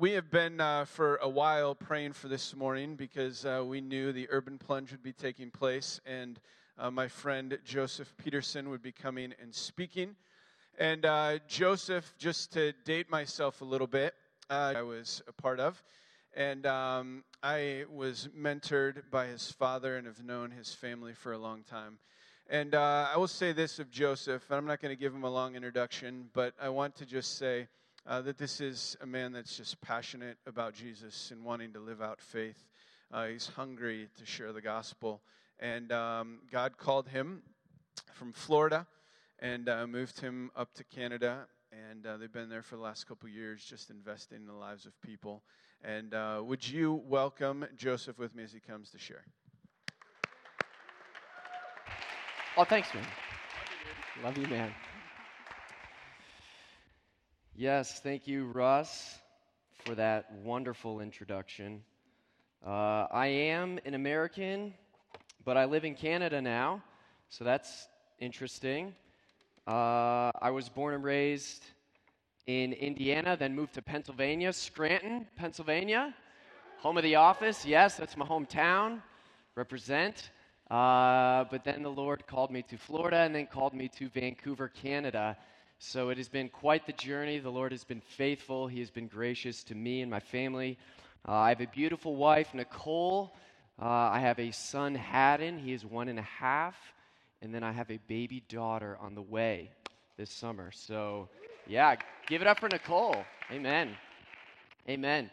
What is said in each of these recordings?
we have been uh, for a while praying for this morning because uh, we knew the urban plunge would be taking place and uh, my friend Joseph Peterson would be coming and speaking. And uh, Joseph, just to date myself a little bit, uh, I was a part of. And um, I was mentored by his father and have known his family for a long time. And uh, I will say this of Joseph, I'm not going to give him a long introduction, but I want to just say uh, that this is a man that's just passionate about Jesus and wanting to live out faith. Uh, he's hungry to share the gospel. And um, God called him from Florida and uh, moved him up to Canada. And uh, they've been there for the last couple years, just investing in the lives of people. And uh, would you welcome Joseph with me as he comes to share? Oh, thanks, man. Love you, man. Yes, thank you, Russ, for that wonderful introduction. Uh, I am an American, but I live in Canada now, so that's interesting. Uh, I was born and raised in Indiana, then moved to Pennsylvania, Scranton, Pennsylvania, home of the office. Yes, that's my hometown. Represent. Uh, but then the Lord called me to Florida and then called me to Vancouver, Canada. So it has been quite the journey. The Lord has been faithful. He has been gracious to me and my family. Uh, I have a beautiful wife, Nicole. Uh, I have a son, Haddon. He is one and a half. And then I have a baby daughter on the way this summer. So, yeah, give it up for Nicole. Amen. Amen.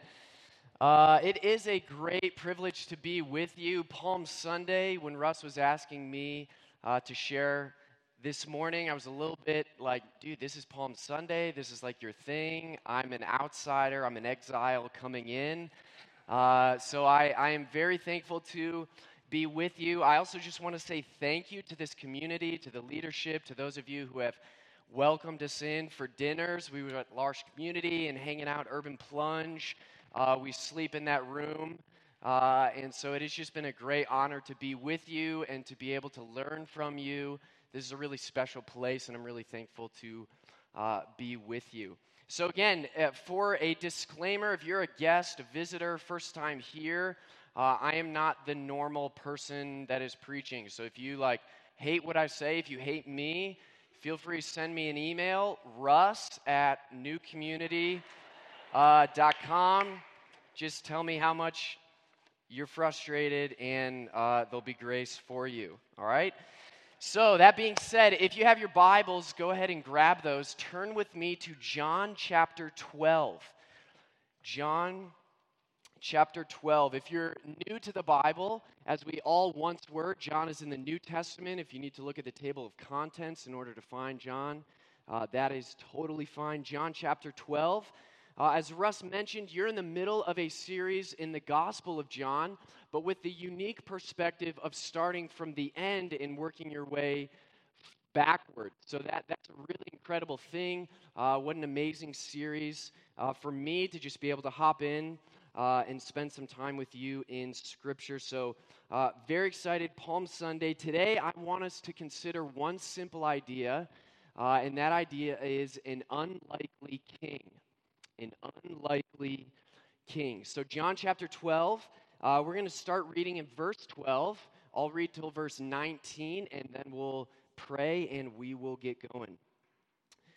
Uh, it is a great privilege to be with you. Palm Sunday, when Russ was asking me uh, to share this morning, I was a little bit like, dude, this is Palm Sunday. This is like your thing. I'm an outsider, I'm an exile coming in. Uh, so I, I am very thankful to be with you. I also just want to say thank you to this community, to the leadership, to those of you who have welcomed us in for dinners. We were at Large Community and hanging out Urban Plunge. Uh, we sleep in that room. Uh, and so it has just been a great honor to be with you and to be able to learn from you. This is a really special place, and I'm really thankful to uh, be with you. So, again, uh, for a disclaimer, if you're a guest, a visitor, first time here, uh, I am not the normal person that is preaching. So, if you like hate what I say, if you hate me, feel free to send me an email, russ at newcommunity.com. Uh, Just tell me how much you're frustrated, and uh, there'll be grace for you. All right? So, that being said, if you have your Bibles, go ahead and grab those. Turn with me to John chapter 12. John chapter 12. If you're new to the Bible, as we all once were, John is in the New Testament. If you need to look at the table of contents in order to find John, uh, that is totally fine. John chapter 12. Uh, as Russ mentioned, you're in the middle of a series in the Gospel of John, but with the unique perspective of starting from the end and working your way backward. So that, that's a really incredible thing. Uh, what an amazing series uh, for me to just be able to hop in uh, and spend some time with you in Scripture. So, uh, very excited, Palm Sunday. Today, I want us to consider one simple idea, uh, and that idea is an unlikely king an unlikely king. So, John chapter 12, uh, we're going to start reading in verse 12. I'll read till verse 19, and then we'll pray and we will get going.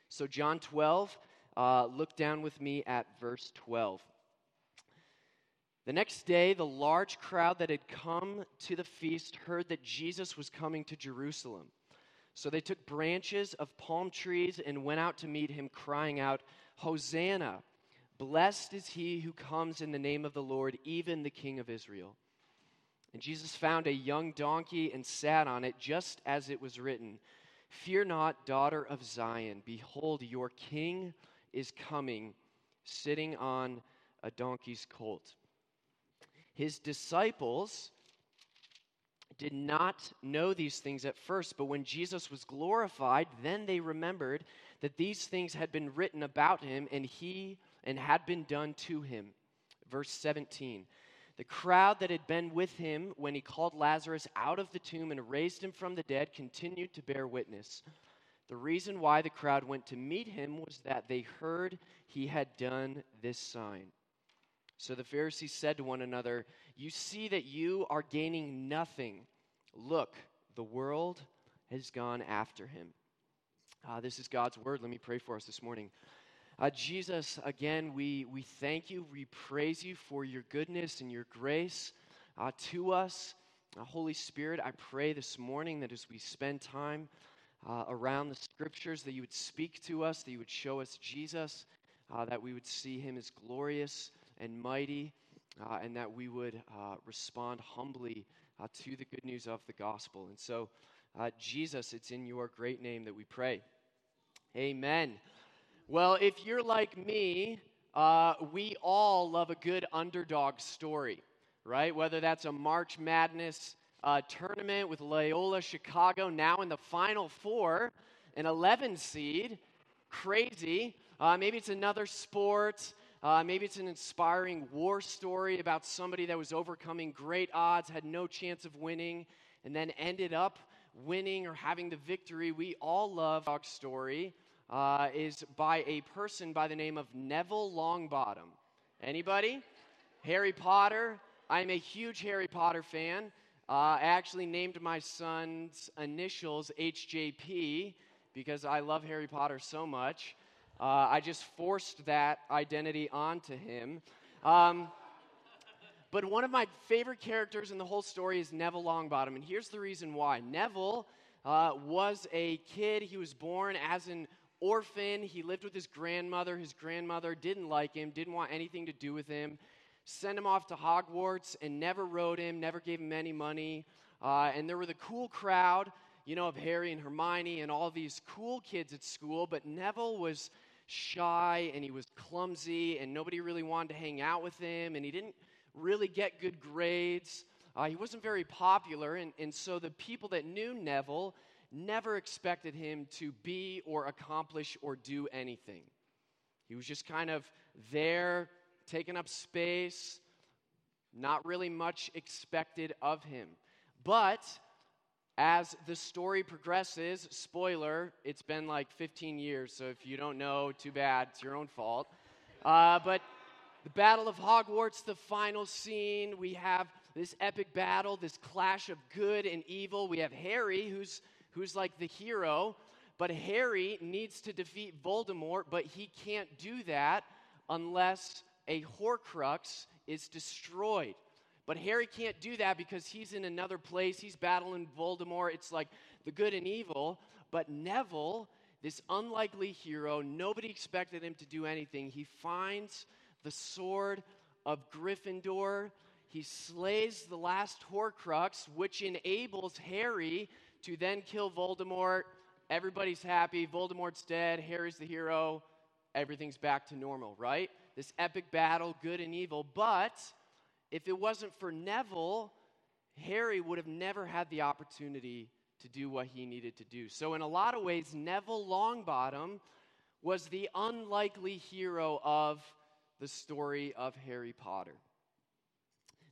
So, John 12, uh, look down with me at verse 12. The next day, the large crowd that had come to the feast heard that Jesus was coming to Jerusalem. So they took branches of palm trees and went out to meet him, crying out, Hosanna! Blessed is he who comes in the name of the Lord, even the King of Israel. And Jesus found a young donkey and sat on it, just as it was written Fear not, daughter of Zion. Behold, your king is coming, sitting on a donkey's colt. His disciples did not know these things at first, but when Jesus was glorified, then they remembered that these things had been written about him, and he and had been done to him. Verse 17 The crowd that had been with him when he called Lazarus out of the tomb and raised him from the dead continued to bear witness. The reason why the crowd went to meet him was that they heard he had done this sign. So the Pharisees said to one another, You see that you are gaining nothing. Look, the world has gone after him. Uh, this is God's word. Let me pray for us this morning. Uh, Jesus, again, we, we thank you. We praise you for your goodness and your grace uh, to us. Uh, Holy Spirit, I pray this morning that as we spend time uh, around the scriptures, that you would speak to us, that you would show us Jesus, uh, that we would see him as glorious and mighty, uh, and that we would respond humbly to the good news of the gospel. And so, Jesus, it's in your great name that we pray. Amen. Well, if you're like me, uh, we all love a good underdog story, right? Whether that's a March Madness uh, tournament with Loyola Chicago now in the Final Four, an 11 seed, crazy. Uh, maybe it's another sport. Uh, maybe it's an inspiring war story about somebody that was overcoming great odds, had no chance of winning, and then ended up winning or having the victory. We all love our story. Uh, is by a person by the name of Neville Longbottom. Anybody? Harry Potter. I'm a huge Harry Potter fan. Uh, I actually named my son's initials HJP because I love Harry Potter so much. Uh, I just forced that identity onto him. Um, but one of my favorite characters in the whole story is Neville Longbottom, and here's the reason why. Neville uh, was a kid, he was born as an orphan. He lived with his grandmother. His grandmother didn't like him, didn't want anything to do with him, sent him off to Hogwarts, and never wrote him, never gave him any money. Uh, and there were the cool crowd, you know, of Harry and Hermione and all these cool kids at school, but Neville was shy and he was clumsy and nobody really wanted to hang out with him and he didn't really get good grades. Uh, he wasn't very popular, and, and so the people that knew Neville never expected him to be or accomplish or do anything. He was just kind of there, taking up space, not really much expected of him. But as the story progresses, spoiler, it's been like 15 years, so if you don't know, too bad, it's your own fault. Uh, but the Battle of Hogwarts, the final scene, we have this epic battle, this clash of good and evil. We have Harry, who's, who's like the hero, but Harry needs to defeat Voldemort, but he can't do that unless a Horcrux is destroyed. But Harry can't do that because he's in another place. He's battling Voldemort. It's like the good and evil. But Neville, this unlikely hero, nobody expected him to do anything. He finds the sword of Gryffindor. He slays the last Horcrux, which enables Harry to then kill Voldemort. Everybody's happy. Voldemort's dead. Harry's the hero. Everything's back to normal, right? This epic battle, good and evil. But if it wasn't for Neville, Harry would have never had the opportunity to do what he needed to do. So, in a lot of ways, Neville Longbottom was the unlikely hero of the story of Harry Potter.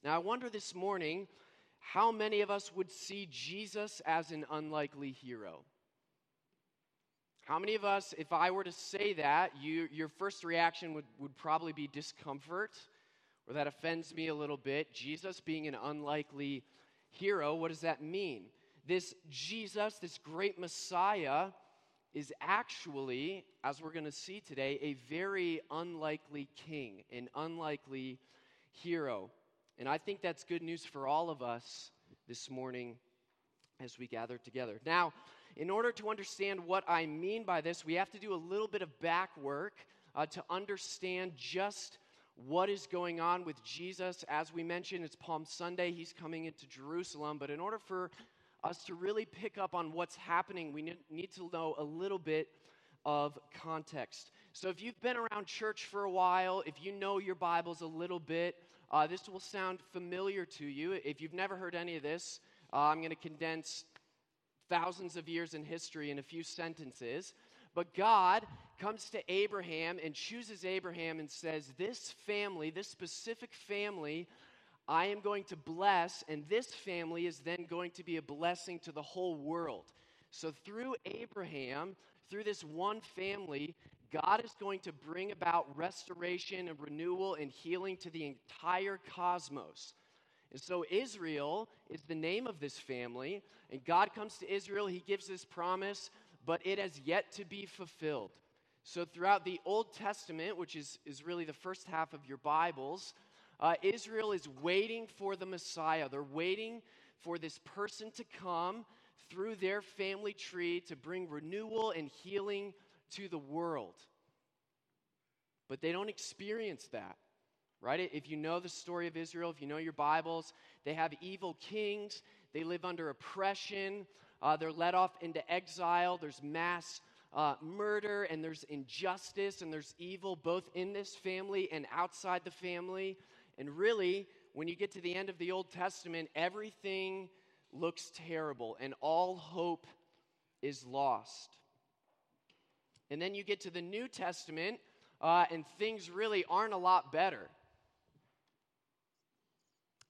Now, I wonder this morning how many of us would see Jesus as an unlikely hero? How many of us, if I were to say that, you, your first reaction would, would probably be discomfort? or that offends me a little bit. Jesus being an unlikely hero, what does that mean? This Jesus, this great Messiah, is actually, as we're going to see today, a very unlikely king, an unlikely hero. And I think that's good news for all of us this morning as we gather together. Now, in order to understand what I mean by this, we have to do a little bit of back work uh, to understand just what is going on with Jesus. As we mentioned, it's Palm Sunday. He's coming into Jerusalem. But in order for us to really pick up on what's happening, we need to know a little bit of context. So if you've been around church for a while, if you know your Bibles a little bit, uh, this will sound familiar to you. If you've never heard any of this, uh, I'm going to condense thousands of years in history in a few sentences. But God comes to Abraham and chooses Abraham and says, This family, this specific family, I am going to bless, and this family is then going to be a blessing to the whole world. So through Abraham, through this one family, God is going to bring about restoration and renewal and healing to the entire cosmos. And so Israel is the name of this family, and God comes to Israel, he gives this promise, but it has yet to be fulfilled. So throughout the Old Testament, which is, is really the first half of your Bibles, uh, Israel is waiting for the Messiah. They're waiting for this person to come through their family tree to bring renewal and healing to the world. But they don't experience that, right? If you know the story of Israel, if you know your Bibles, they have evil kings, they live under oppression, uh, they're led off into exile, there's mass. Uh, murder and there's injustice and there's evil both in this family and outside the family. And really, when you get to the end of the Old Testament, everything looks terrible and all hope is lost. And then you get to the New Testament, uh, and things really aren't a lot better.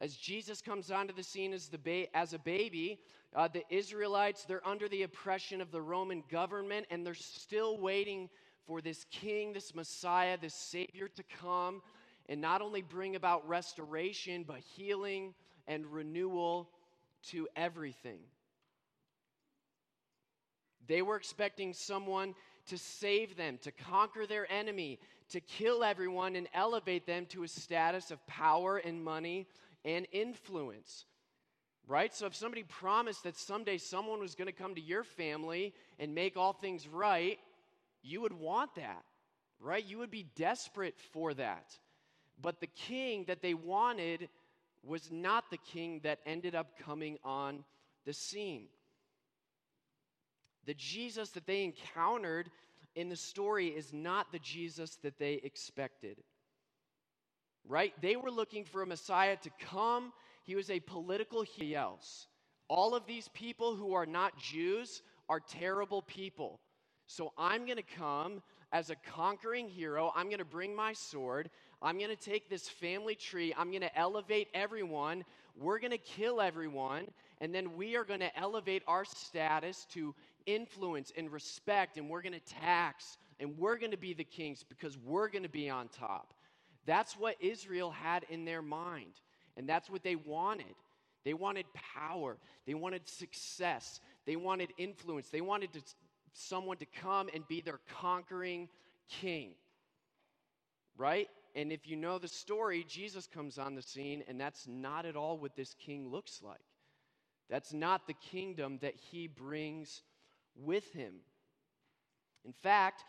As Jesus comes onto the scene as, the ba- as a baby, uh, the Israelites, they're under the oppression of the Roman government, and they're still waiting for this king, this Messiah, this Savior to come and not only bring about restoration, but healing and renewal to everything. They were expecting someone to save them, to conquer their enemy, to kill everyone and elevate them to a status of power and money and influence. Right? So if somebody promised that someday someone was going to come to your family and make all things right, you would want that. Right? You would be desperate for that. But the king that they wanted was not the king that ended up coming on the scene. The Jesus that they encountered in the story is not the Jesus that they expected. Right? They were looking for a Messiah to come. He was a political he else. All of these people who are not Jews are terrible people. So I'm going to come as a conquering hero. I'm going to bring my sword. I'm going to take this family tree. I'm going to elevate everyone. We're going to kill everyone. And then we are going to elevate our status to influence and respect. And we're going to tax. And we're going to be the kings because we're going to be on top. That's what Israel had in their mind. And that's what they wanted. They wanted power. They wanted success. They wanted influence. They wanted to, someone to come and be their conquering king. Right? And if you know the story, Jesus comes on the scene, and that's not at all what this king looks like. That's not the kingdom that he brings with him. In fact,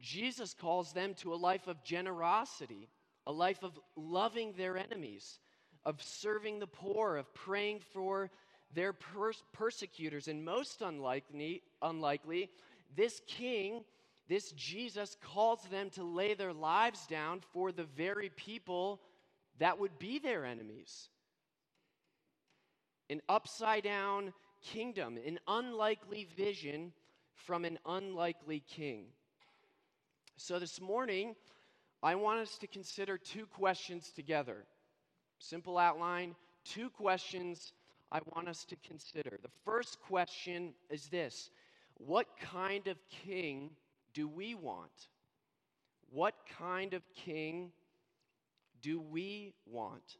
Jesus calls them to a life of generosity, a life of loving their enemies, of serving the poor, of praying for their pers- persecutors. And most unlikely, unlikely, this king this Jesus calls them to lay their lives down for the very people that would be their enemies. An upside down kingdom, an unlikely vision from an unlikely king. So this morning, I want us to consider two questions together. Simple outline, two questions I want us to consider. The first question is this What kind of king do we want? What kind of king do we want?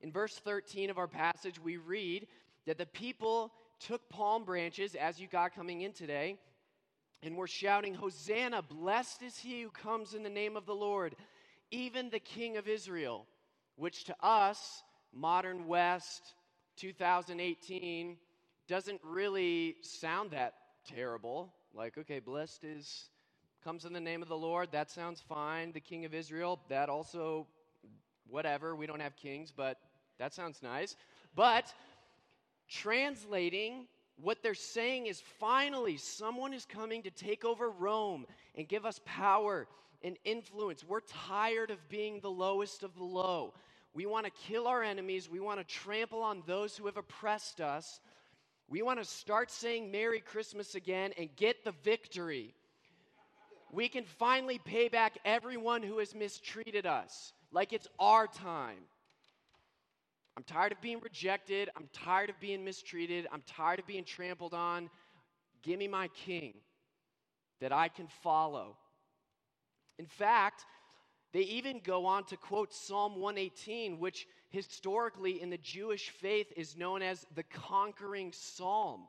In verse 13 of our passage, we read that the people took palm branches, as you got coming in today, and were shouting, Hosanna, blessed is he who comes in the name of the Lord, even the King of Israel, which to us, modern West, 2018, doesn't really sound that terrible. Like, okay, blessed is comes in the name of the Lord. That sounds fine. The King of Israel, that also, whatever. We don't have kings, but that sounds nice. But translating, what they're saying is finally, someone is coming to take over Rome and give us power and influence. We're tired of being the lowest of the low. We want to kill our enemies, we want to trample on those who have oppressed us. We want to start saying Merry Christmas again and get the victory. We can finally pay back everyone who has mistreated us like it's our time. I'm tired of being rejected. I'm tired of being mistreated. I'm tired of being trampled on. Give me my king that I can follow. In fact, they even go on to quote Psalm 118, which historically in the Jewish faith is known as the conquering psalm.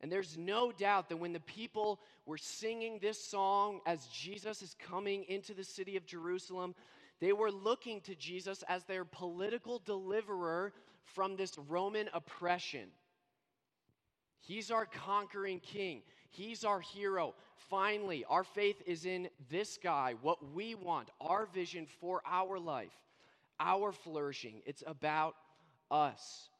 And there's no doubt that when the people were singing this song as Jesus is coming into the city of Jerusalem, they were looking to Jesus as their political deliverer from this Roman oppression. He's our conquering king. He's our hero. Finally, our faith is in this guy, what we want, our vision for our life, our flourishing. It's about us.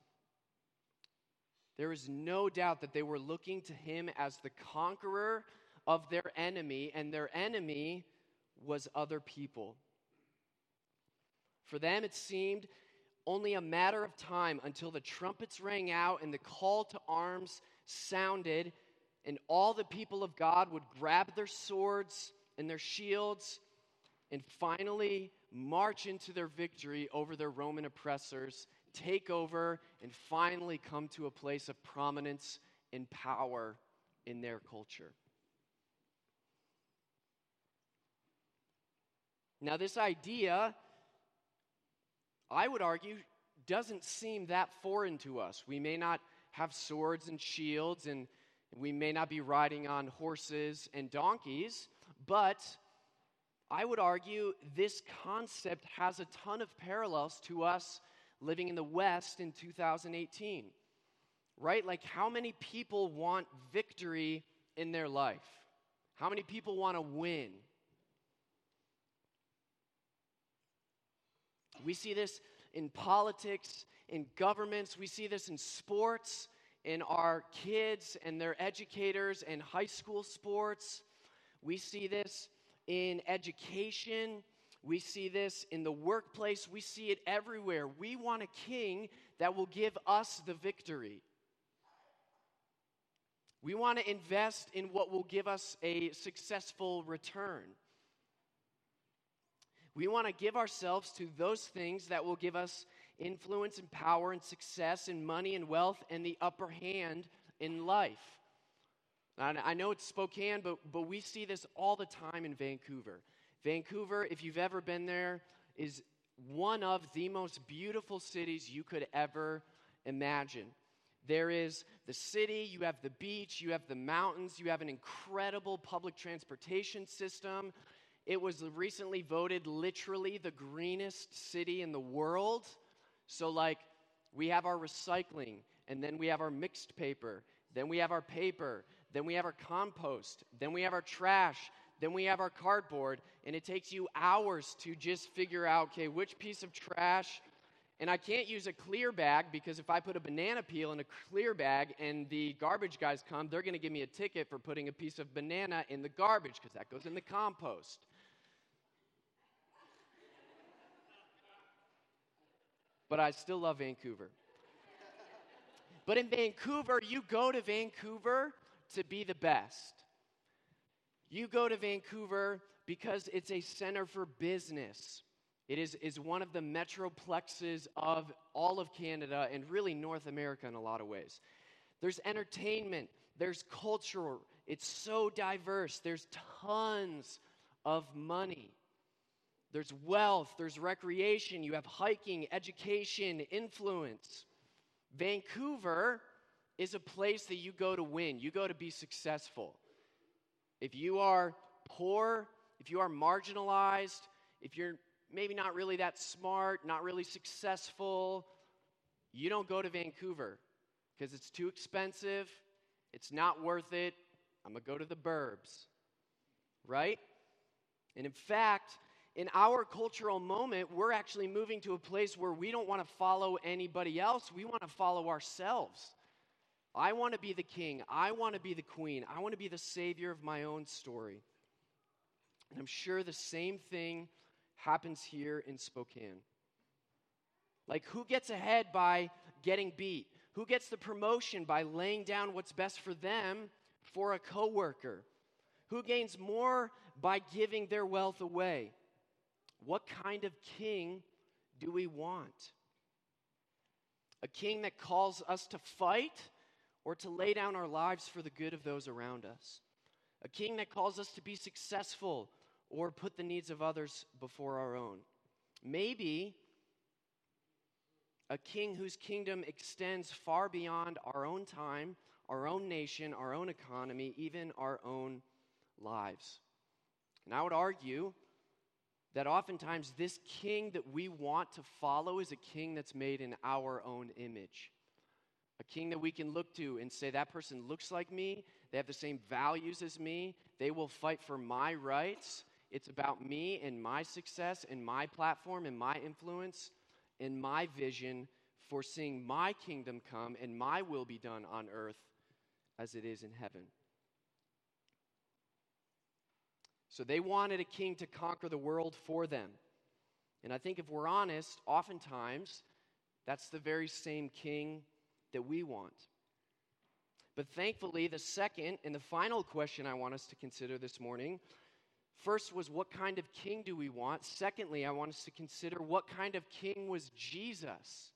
There is no doubt that they were looking to him as the conqueror of their enemy, and their enemy was other people. For them, it seemed only a matter of time until the trumpets rang out and the call to arms sounded, and all the people of God would grab their swords and their shields and finally march into their victory over their Roman oppressors, take over, and finally come to a place of prominence and power in their culture. Now, this idea, I would argue, doesn't seem that foreign to us. We may not have swords and shields, and we may not be riding on horses and donkeys, but I would argue this concept has a ton of parallels to us living in the West in 2018. Right? Like, how many people want victory in their life? How many people want to win? We see this in politics in governments, we see this in sports, in our kids and their educators and high school sports. We see this in education. We see this in the workplace. We see it everywhere. We want a king that will give us the victory. We want to invest in what will give us a successful return. We want to give ourselves to those things that will give us influence and power and success and money and wealth and the upper hand in life. And I know it's Spokane, but, but we see this all the time in Vancouver. Vancouver, if you've ever been there, is one of the most beautiful cities you could ever imagine. There is the city, you have the beach, you have the mountains, you have an incredible public transportation system. It was recently voted literally the greenest city in the world. So, like, we have our recycling, and then we have our mixed paper, then we have our paper, then we have our compost, then we have our trash, then we have our cardboard, and it takes you hours to just figure out, okay, which piece of trash. And I can't use a clear bag because if I put a banana peel in a clear bag and the garbage guys come, they're going to give me a ticket for putting a piece of banana in the garbage because that goes in the compost. But I still love Vancouver. but in Vancouver, you go to Vancouver to be the best. You go to Vancouver because it's a center for business. It is, is one of the metroplexes of all of Canada and really North America in a lot of ways. There's entertainment, there's culture, it's so diverse, there's tons of money. There's wealth, there's recreation, you have hiking, education, influence. Vancouver is a place that you go to win, you go to be successful. If you are poor, if you are marginalized, if you're maybe not really that smart, not really successful, you don't go to Vancouver because it's too expensive, it's not worth it. I'm going to go to the burbs. Right? And in fact, in our cultural moment, we're actually moving to a place where we don't want to follow anybody else. We want to follow ourselves. I want to be the king. I want to be the queen. I want to be the savior of my own story. And I'm sure the same thing happens here in Spokane. Like, who gets ahead by getting beat? Who gets the promotion by laying down what's best for them for a coworker? Who gains more by giving their wealth away? What kind of king do we want? A king that calls us to fight or to lay down our lives for the good of those around us. A king that calls us to be successful or put the needs of others before our own. Maybe a king whose kingdom extends far beyond our own time, our own nation, our own economy, even our own lives. And I would argue that oftentimes this king that we want to follow is a king that's made in our own image. A king that we can look to and say, that person looks like me, they have the same values as me, they will fight for my rights. It's about me and my success and my platform and my influence and my vision for seeing my kingdom come and my will be done on earth as it is in heaven. So they wanted a king to conquer the world for them. And I think if we're honest, oftentimes that's the very same king that we want. But thankfully, the second and the final question I want us to consider this morning first was what kind of king do we want? Secondly, I want us to consider what kind of king was Jesus?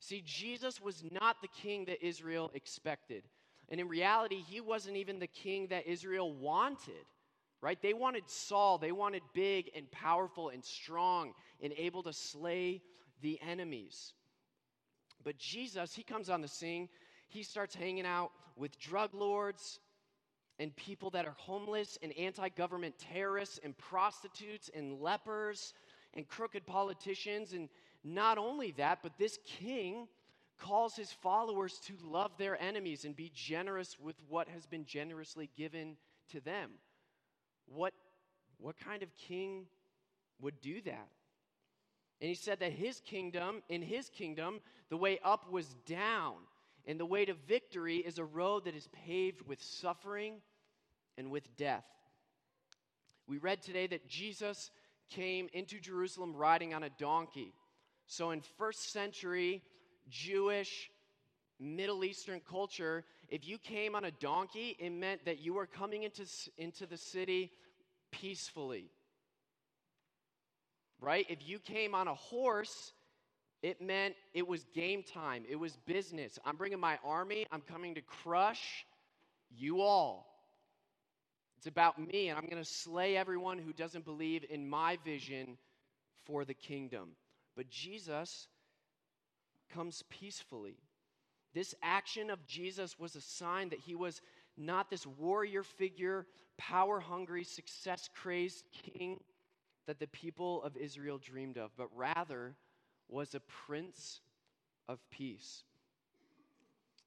See, Jesus was not the king that Israel expected. And in reality, he wasn't even the king that Israel wanted right? They wanted Saul, they wanted big and powerful and strong and able to slay the enemies. But Jesus, he comes on the scene, he starts hanging out with drug lords and people that are homeless and anti government terrorists and prostitutes and lepers and crooked politicians. And not only that, but this king calls his followers to love their enemies and be generous with what has been generously given to them. What, what kind of king would do that? And he said that his kingdom, in his kingdom, the way up was down, and the way to victory is a road that is paved with suffering and with death. We read today that Jesus came into Jerusalem riding on a donkey. So, in first century Jewish Middle Eastern culture, if you came on a donkey, it meant that you were coming into, into the city peacefully. Right? If you came on a horse, it meant it was game time, it was business. I'm bringing my army, I'm coming to crush you all. It's about me, and I'm going to slay everyone who doesn't believe in my vision for the kingdom. But Jesus comes peacefully. This action of Jesus was a sign that he was not this warrior figure, power hungry, success crazed king that the people of Israel dreamed of, but rather was a prince of peace.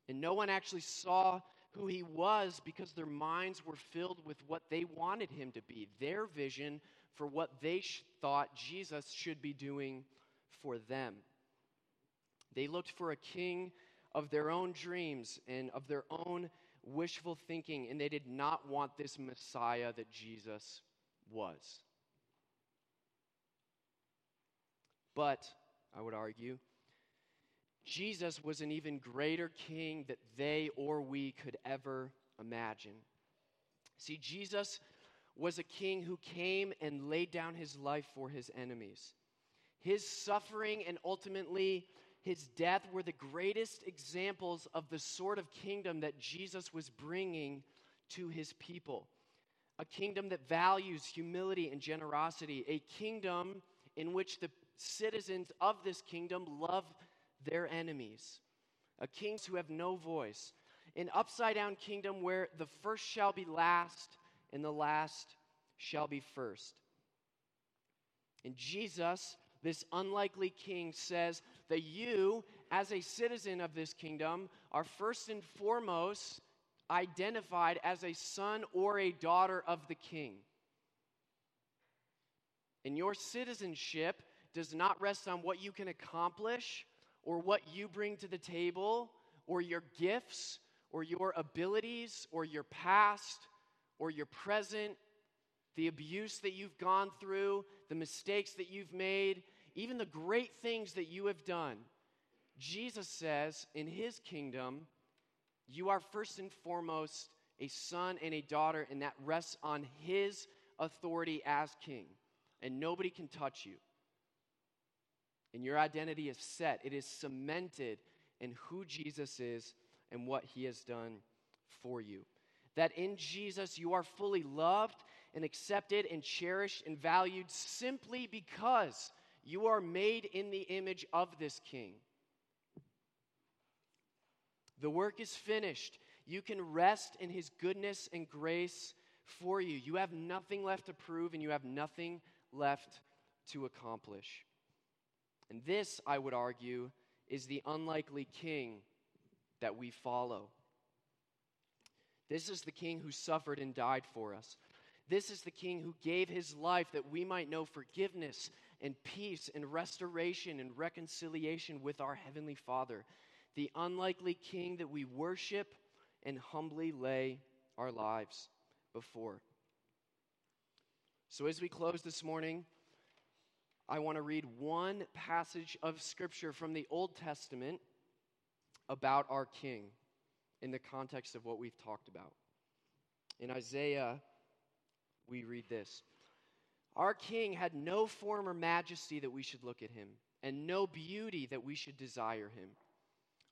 And no one actually saw who he was because their minds were filled with what they wanted him to be, their vision for what they sh- thought Jesus should be doing for them. They looked for a king of their own dreams and of their own wishful thinking, and they did not want this Messiah that Jesus was. But, I would argue, Jesus was an even greater king that they or we could ever imagine. See, Jesus was a king who came and laid down his life for his enemies. His suffering and ultimately his death were the greatest examples of the sort of kingdom that Jesus was bringing to his people. A kingdom that values humility and generosity, a kingdom in which the citizens of this kingdom love their enemies, a kings who have no voice, an upside down kingdom where the first shall be last and the last shall be first. And Jesus this unlikely king says that you, as a citizen of this kingdom, are first and foremost identified as a son or a daughter of the king. And your citizenship does not rest on what you can accomplish or what you bring to the table or your gifts or your abilities or your past or your present, the abuse that you've gone through, the mistakes that you've made, even the great things that you have done. Jesus says in his kingdom, you are first and foremost a son and a daughter, and that rests on his authority as king. And nobody can touch you. And your identity is set, it is cemented in who Jesus is and what he has done for you. That in Jesus you are fully loved and accepted and cherished and valued simply because you are made in the image of this king. The work is finished. You can rest in his goodness and grace for you. You have nothing left to prove and you have nothing left to accomplish. And this, I would argue, is the unlikely king that we follow. This is the king who suffered and died for us. This is the king who gave his life that we might know forgiveness and peace and restoration and reconciliation with our heavenly Father. The unlikely king that we worship and humbly lay our lives before. So, as we close this morning, I want to read one passage of scripture from the Old Testament about our king in the context of what we've talked about. In Isaiah, we read this Our king had no form or majesty that we should look at him, and no beauty that we should desire him.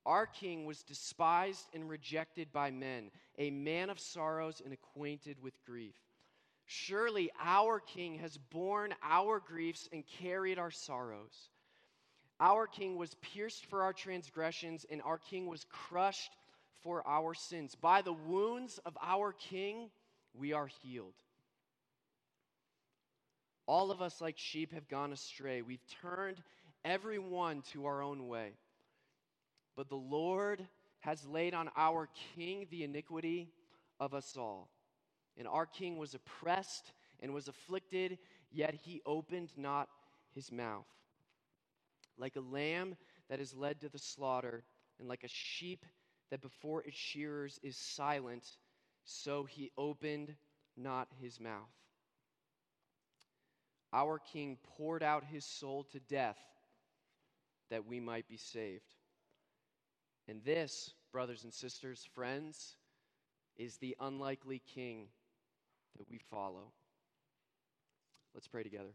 Our king was despised and rejected by men, a man of sorrows and acquainted with grief. Surely our king has borne our griefs and carried our sorrows. Our king was pierced for our transgressions, and our king was crushed for our sins. By the wounds of our king, we are healed. All of us, like sheep, have gone astray. We've turned everyone to our own way. But the Lord has laid on our king the iniquity of us all. And our king was oppressed and was afflicted, yet he opened not his mouth. Like a lamb that is led to the slaughter, and like a sheep that before its shearers is silent, so he opened not his mouth. Our king poured out his soul to death that we might be saved. And this, brothers and sisters, friends, is the unlikely king that we follow. Let's pray together.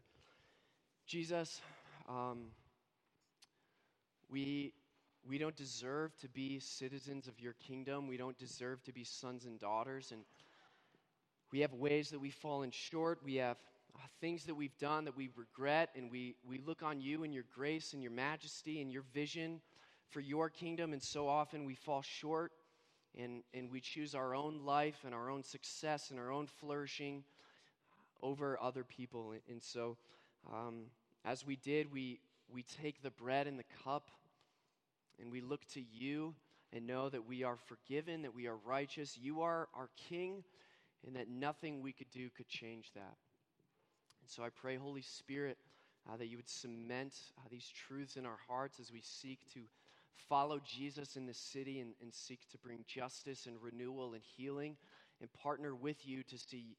Jesus, um, we, we don't deserve to be citizens of your kingdom. We don't deserve to be sons and daughters. And we have ways that we've fallen short. We have uh, things that we've done that we regret. And we, we look on you and your grace and your majesty and your vision for your kingdom, and so often we fall short and, and we choose our own life and our own success and our own flourishing over other people. And so, um, as we did, we, we take the bread and the cup and we look to you and know that we are forgiven, that we are righteous. You are our King, and that nothing we could do could change that. And so I pray, Holy Spirit, uh, that you would cement uh, these truths in our hearts as we seek to follow Jesus in this city and, and seek to bring justice and renewal and healing and partner with you to see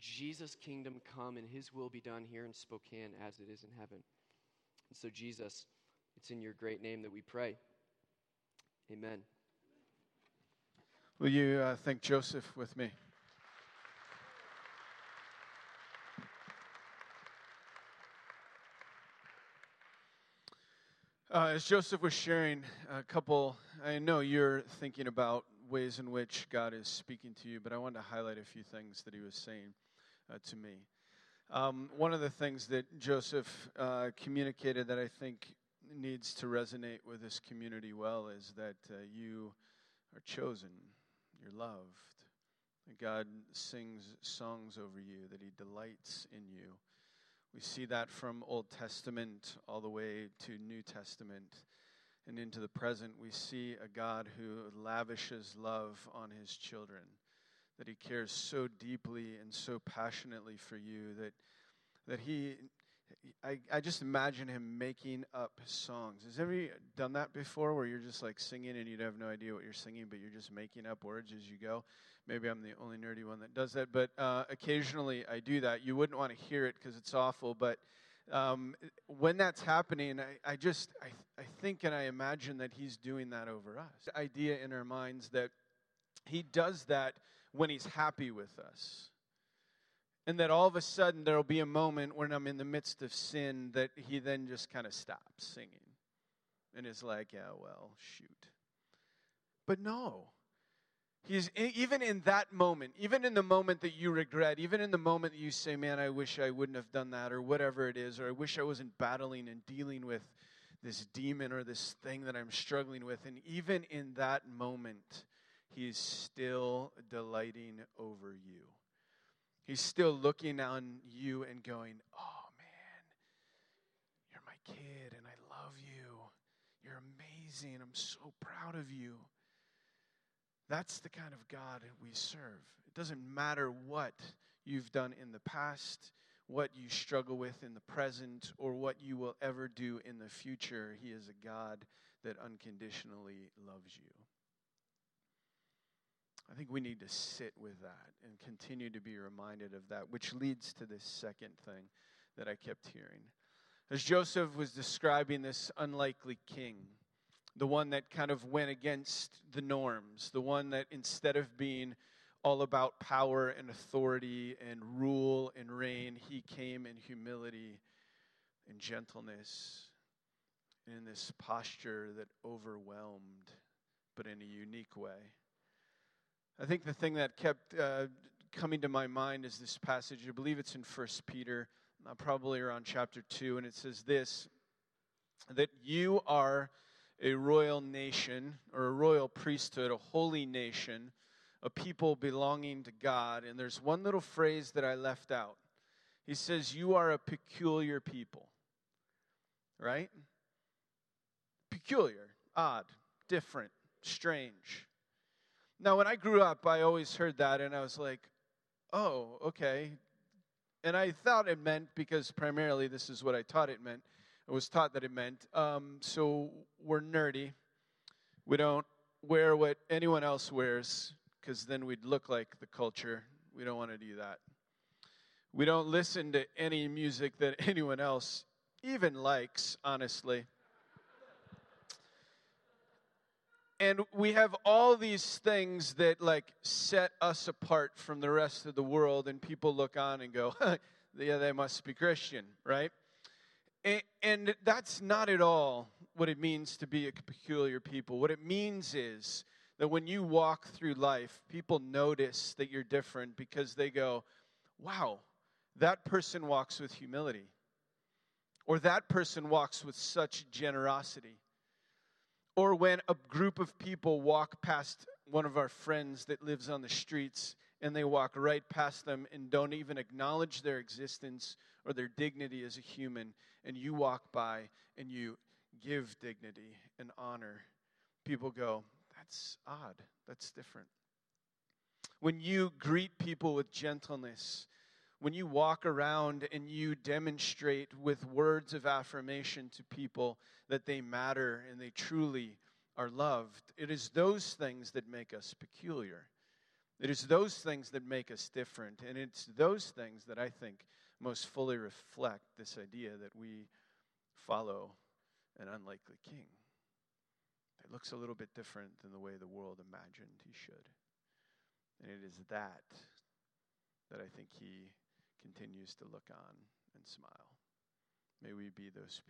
Jesus' kingdom come and his will be done here in Spokane as it is in heaven. And so, Jesus, it's in your great name that we pray. Amen. Will you uh, thank Joseph with me? Uh, as Joseph was sharing, a couple, I know you're thinking about ways in which God is speaking to you, but I wanted to highlight a few things that he was saying uh, to me. Um, one of the things that Joseph uh, communicated that I think needs to resonate with this community well is that uh, you are chosen, you're loved, that God sings songs over you, that he delights in you we see that from Old Testament all the way to New Testament and into the present. We see a God who lavishes love on his children, that he cares so deeply and so passionately for you that, that he I, I just imagine him making up songs. Has ever done that before where you're just like singing and you'd have no idea what you're singing, but you're just making up words as you go? Maybe I'm the only nerdy one that does that, but uh, occasionally I do that. You wouldn't want to hear it because it's awful, but um, when that's happening, I, I just I, I think and I imagine that he's doing that over us. The idea in our minds that he does that when he's happy with us and that all of a sudden there will be a moment when I'm in the midst of sin that he then just kind of stops singing and is like, yeah, well, shoot. But no. He's even in that moment, even in the moment that you regret, even in the moment that you say, Man, I wish I wouldn't have done that, or whatever it is, or I wish I wasn't battling and dealing with this demon or this thing that I'm struggling with. And even in that moment, He's still delighting over you. He's still looking on you and going, Oh man, you're my kid and I love you. You're amazing. I'm so proud of you. That's the kind of God we serve. It doesn't matter what you've done in the past, what you struggle with in the present, or what you will ever do in the future. He is a God that unconditionally loves you. I think we need to sit with that and continue to be reminded of that, which leads to this second thing that I kept hearing. As Joseph was describing this unlikely king, the one that kind of went against the norms, the one that instead of being all about power and authority and rule and reign, he came in humility and gentleness in this posture that overwhelmed, but in a unique way. I think the thing that kept uh, coming to my mind is this passage. I believe it's in First Peter, uh, probably around chapter 2, and it says this that you are a royal nation or a royal priesthood, a holy nation, a people belonging to God. And there's one little phrase that I left out. He says, You are a peculiar people. Right? Peculiar, odd, different, strange. Now, when I grew up, I always heard that and I was like, oh, okay. And I thought it meant, because primarily this is what I taught it meant, I was taught that it meant. Um, so we're nerdy. We don't wear what anyone else wears because then we'd look like the culture. We don't want to do that. We don't listen to any music that anyone else even likes, honestly. And we have all these things that like set us apart from the rest of the world, and people look on and go, yeah, they must be Christian, right? And, and, that's not at all what it means to be a peculiar people. What it means is that when you walk through life, people notice that you're different because they go, wow, that person walks with humility. Or that person walks with such generosity. Or when a group of people walk past one of our friends that lives on the streets and they walk right past them and don't even acknowledge their existence or their dignity as a human, and you walk by and you give dignity and honor, people go, That's odd. That's different. When you greet people with gentleness, when you walk around and you demonstrate with words of affirmation to people that they matter and they truly are loved, it is those things that make us peculiar. It is those things that make us different. And it's those things that I think most fully reflect this idea that we follow an unlikely king that looks a little bit different than the way the world imagined he should. And it is that that I think he continues to look on and smile. May we be those people.